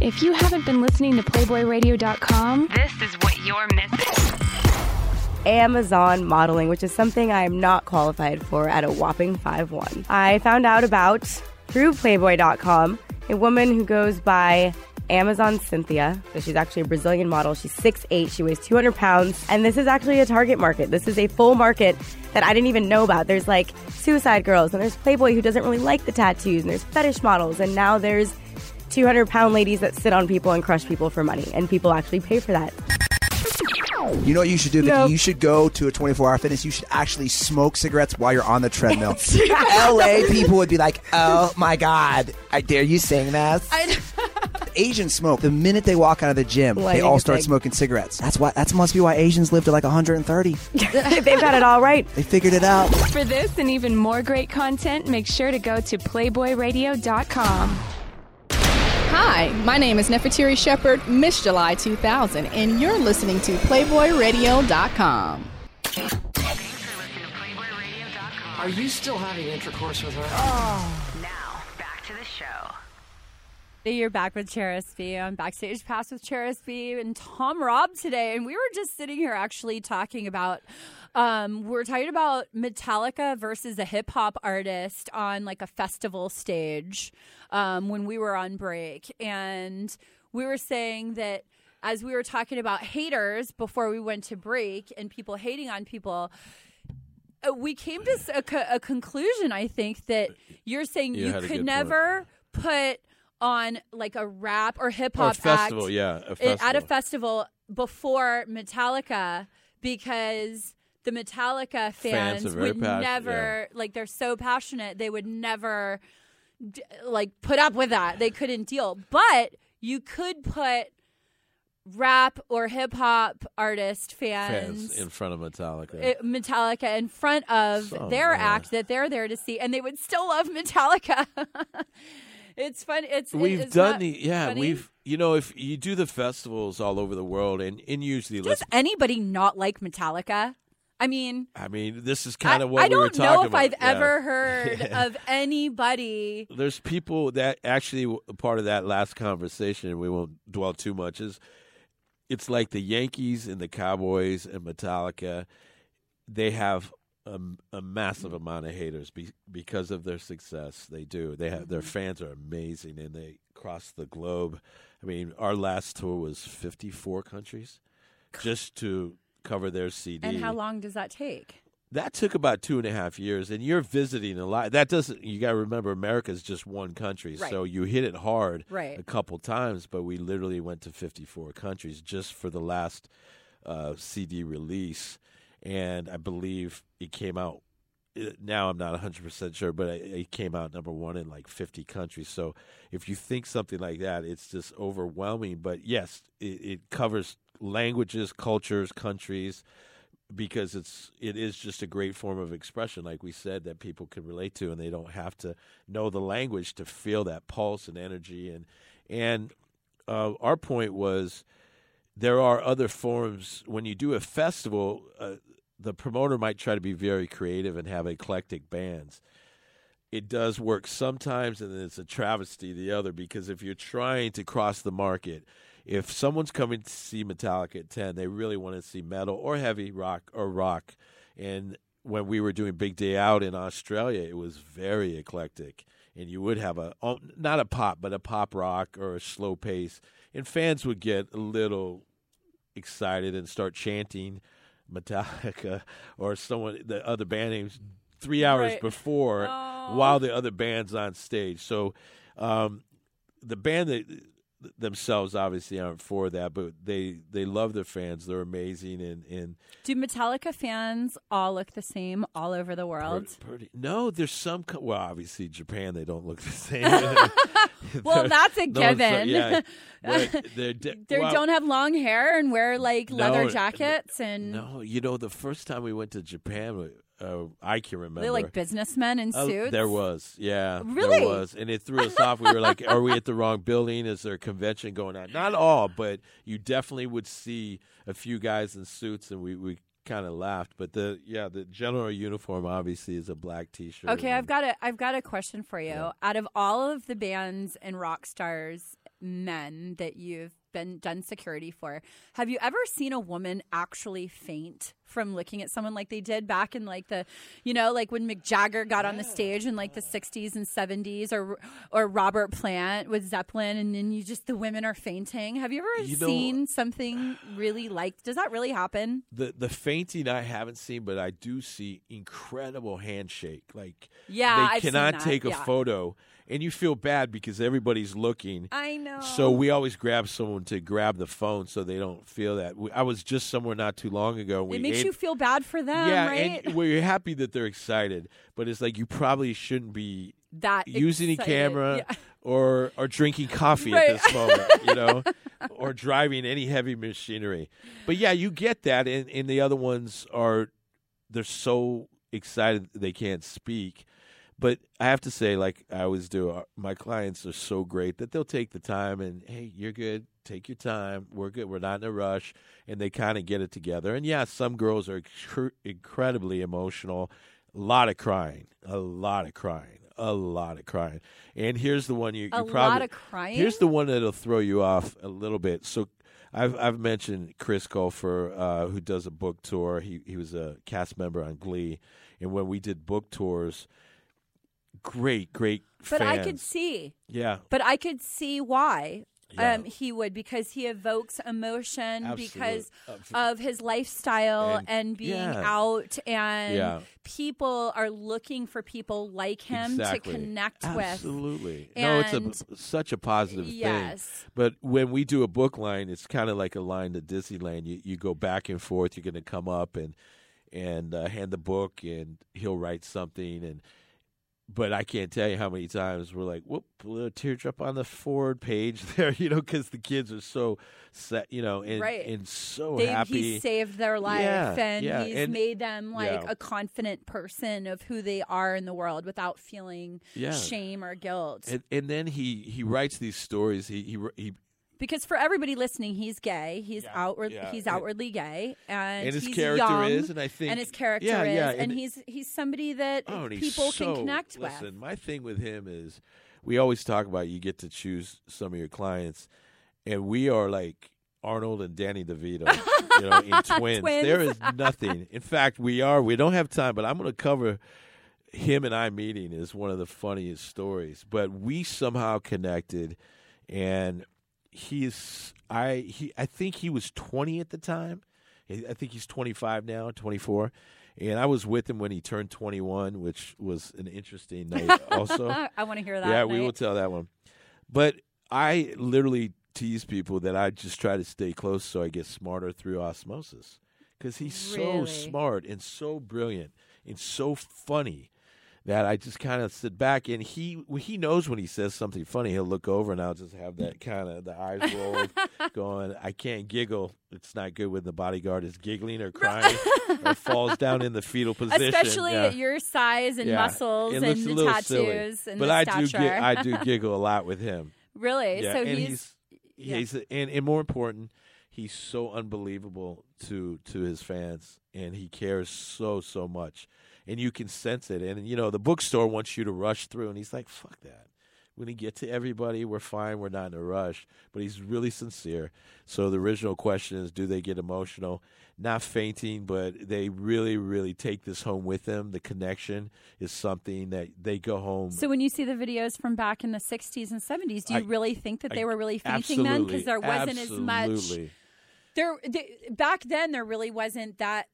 If you haven't been listening to PlayboyRadio.com, this is what you're missing. Amazon modeling, which is something I am not qualified for at a whopping 5'1. I found out about through Playboy.com a woman who goes by Amazon Cynthia. So she's actually a Brazilian model. She's 6'8, she weighs 200 pounds, and this is actually a target market. This is a full market that I didn't even know about. There's like suicide girls, and there's Playboy who doesn't really like the tattoos, and there's fetish models, and now there's 200 pound ladies that sit on people and crush people for money, and people actually pay for that. You know what you should do? Vicky? Nope. You should go to a 24 hour fitness. You should actually smoke cigarettes while you're on the treadmill. LA people would be like, oh my God, I dare you sing this. Asians smoke. The minute they walk out of the gym, they all start smoking cigarettes. That's why. That must be why Asians live to like 130. They've got it all right. They figured it out. for this and even more great content, make sure to go to PlayboyRadio.com. Hi, my name is Neferteri Shepherd, Miss July 2000, and you're listening to PlayboyRadio.com. Are you still having intercourse with her? Oh. Now, back to the show. You're back with Charis B on Backstage Pass with Charis B and Tom Robb today. And we were just sitting here actually talking about, um, we we're talking about Metallica versus a hip hop artist on like a festival stage um, when we were on break. And we were saying that as we were talking about haters before we went to break and people hating on people, uh, we came to a, co- a conclusion, I think, that you're saying You you, could never put on like a rap or hip hop festival, act yeah, a i- at a festival. festival before Metallica because the Metallica Fans fans, would passionate, never like they're so passionate they would never d- like put up with that they couldn't deal but you could put rap or hip hop artist fans, fans in front of Metallica. Metallica in front of their yeah. act that they're there to see, and they would still love Metallica. it's fun. It's we've done the yeah funny. we've you know if you do the festivals all over the world and and usually Does anybody not like Metallica? I mean, I mean this is kind of what I we were talking about. I don't talking know if about. I've Yeah. ever heard of anybody. There's people that actually part of that last conversation. and We won't dwell too much. Is it's like the Yankees and the Cowboys and Metallica. They have a, a massive amount of haters be, because of their success. They do. They have their mm-hmm. fans are amazing and they cross the globe. I mean, our last tour was 54 countries just to cover their CD. And how long does that take? That took about two and a half years, and you're visiting a lot. That doesn't. You got to remember, America is just one country, Right. so you hit it hard Right. a couple times. But we literally went to 54 countries just for the last uh, CD release, and I believe it came out now I'm not 100 percent sure, but it, it came out number one in like 50 countries. So if you think something like that, it's just overwhelming. But yes, it, it covers languages, cultures, countries because it's it is just a great form of expression like we said that people can relate to and they don't have to know the language to feel that pulse and energy and and uh, our point was there are other forms when you do a festival uh, the promoter might try to be very creative and have eclectic bands it does work sometimes and then it's a travesty the other because if you're trying to cross the market if someone's coming to see Metallica at 10, they really want to see metal or heavy rock or rock. And when we were doing Big Day Out in Australia, it was very eclectic. And you would have a, oh, not a pop, but a pop rock or a slow pace. And fans would get a little excited and start chanting Metallica or someone, the other band names three hours Right. before Oh. while the other band's on stage. So um, the band that themselves obviously aren't for that, but they they love their fans. They're amazing and and Do Metallica fans all look the same all over the world? pretty. No, there's some. co- Well, obviously Japan they don't look the same. Well, that's a no, it's- uh, given. yeah, but they're de- They well, don't have long hair and wear like leather No, jackets and No, you know the first time we went to Japan, uh, I can remember. they like businessmen in Uh, suits. there was, yeah, Really? there was, and it threw us off. We were like, "Are we at the wrong building? Is there a convention going on?" Not all, but you definitely would see a few guys in suits, and we we kind of laughed. But the yeah, the general uniform obviously is a black T-shirt. Okay, I've got a I've got a question for you. Out of all of the bands and rock stars men that you've been done security for, have you ever seen a woman actually faint from looking at someone like they did back in like the you know, like when Mick Jagger got on the stage in like the 60s and 70s or or Robert Plant with Zeppelin and then you just the women are fainting. Have you ever You know- seen something really like does that really happen? the the fainting I haven't seen, but I do see incredible handshake. Like Yeah, they I've cannot take a yeah. photo, and you feel bad because everybody's looking. I know. So we always grab someone to grab the phone so they don't feel that. We- I was just somewhere not too long ago. We it makes ate- you feel bad for them, yeah, right? and we're happy that they're excited, but it's like you probably shouldn't be that using a camera Yeah. or or drinking coffee Right. at this moment, you know, or driving any heavy machinery. But yeah, you get that, and, and the other ones are they're so excited they can't speak. But I have to say, like I always do, uh, my clients are so great that they'll take the time and hey, you're good. Take your time. We're good. We're not in a rush, and they kind of get it together. And yeah, some girls are cr- incredibly emotional. A lot of crying. A lot of crying. A lot of crying. And here's the one you, you A probably lot of crying? Here's the one that'll throw you off a little bit. So I've I've mentioned Chris Colfer, uh, who does a book tour. He he was a cast member on Glee, and when we did book tours, great, great. But I could see. Yeah. But I could see why. Yeah. Um, he would because he evokes emotion Absolute- because abs- of his lifestyle and, And- being yeah. out, and Yeah. people are looking for people like him exactly. to connect Absolutely. with. Absolutely, no, it's a such a positive Yes. thing. But when we do a book line, it's kind of like a line to Disneyland. You you go back and forth. You're going to come up and and uh, hand the book, and he'll write something and. But I can't tell you how many times we're like, "Whoop!" A little teardrop on the forward page there, you know, because the kids are so set, you know, and Right. and so They, happy. He saved their life Yeah, and yeah, he's and- made them like yeah. a confident person of who they are in the world without feeling shame or guilt. and, and then he he writes these stories. He he he because for everybody listening, he's gay. He's outward. yeah. He's outwardly gay, and, and his he's character young, is, and I think and his character yeah, is, yeah, and, and- he's he's somebody that Oh, people so, can connect listen, with. my thing with him is we always talk about you get to choose some of your clients, and we are like Arnold and Danny DeVito, you know, in twins. Twins. There is nothing. In fact, we are. We don't have time, but I'm going to cover him and I meeting is one of the funniest stories. But we somehow connected, and he's I he I think he was 20 at the time. I think he's 25 now, 24. And I was with him when he turned 21, which was an interesting night also. I want to hear that. Yeah, we will tell that one. But I literally tease people that I just try to stay close so I get smarter through osmosis. Because he's Really? so smart and so brilliant. and so funny that I just kind of sit back and he he knows when he says something funny he'll look over and I'll just have that kind of the eyes rolled going I can't giggle it's not good when the bodyguard is giggling or crying or falls down in the fetal position Especially Yeah. at your size and Yeah. muscles It and the tattoos silly. and but the I stature. do gi- I do giggle a lot with him Really? yeah, So and he's- he's he's and, and more important he's so unbelievable to to his fans and he cares so so much and you can sense it. And you know the bookstore wants you to rush through and he's like fuck that. When he get to everybody. We're fine. We're not in a rush. But he's really sincere. So the original question is do they get emotional? Not fainting but they really really take this home with them. The connection is something that they go home So when you see the videos from back in the 60s and 70s, do you I- really think that they were really fainting then? Because there wasn't as much. There, th- back then, there really wasn't that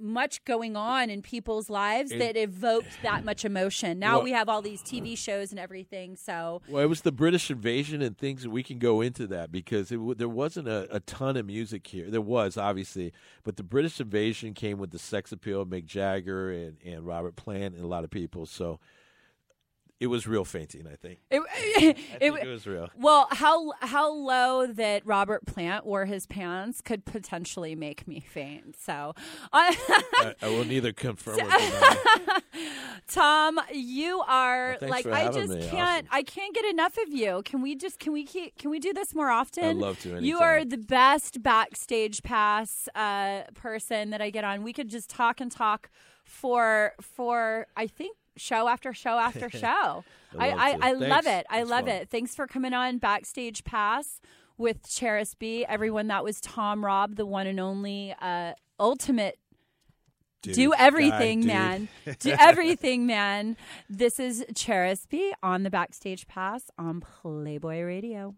much going on in people's lives It- that evoked that much emotion. Now Well- we have all these TV shows and everything. So Well, it was the British invasion and things. We can go into that because it, there wasn't a, a ton of music here. There was obviously, but the British invasion came with the sex appeal of Mick Jagger and, and Robert Plant and a lot of people. So it was real fainting. I think. It, I think it was real. Well, how how low that Robert Plant wore his pants could potentially make me faint. So, I, I will neither confirm or deny. Tom, you are Well, like I just me. can't I can't get enough of you. Can we just can we keep can we do this more often? I'd love to You are the best backstage pass uh, person that I get on. We could just talk and talk for for I think show after show after show. I I. I love it. I love fun. it. Thanks for coming on backstage pass with Charis B. Everyone, that was Tom Robb, the one and only uh, ultimate Dude, do everything, man. Do everything, man. This is Charis B on the Backstage Pass on Playboy Radio.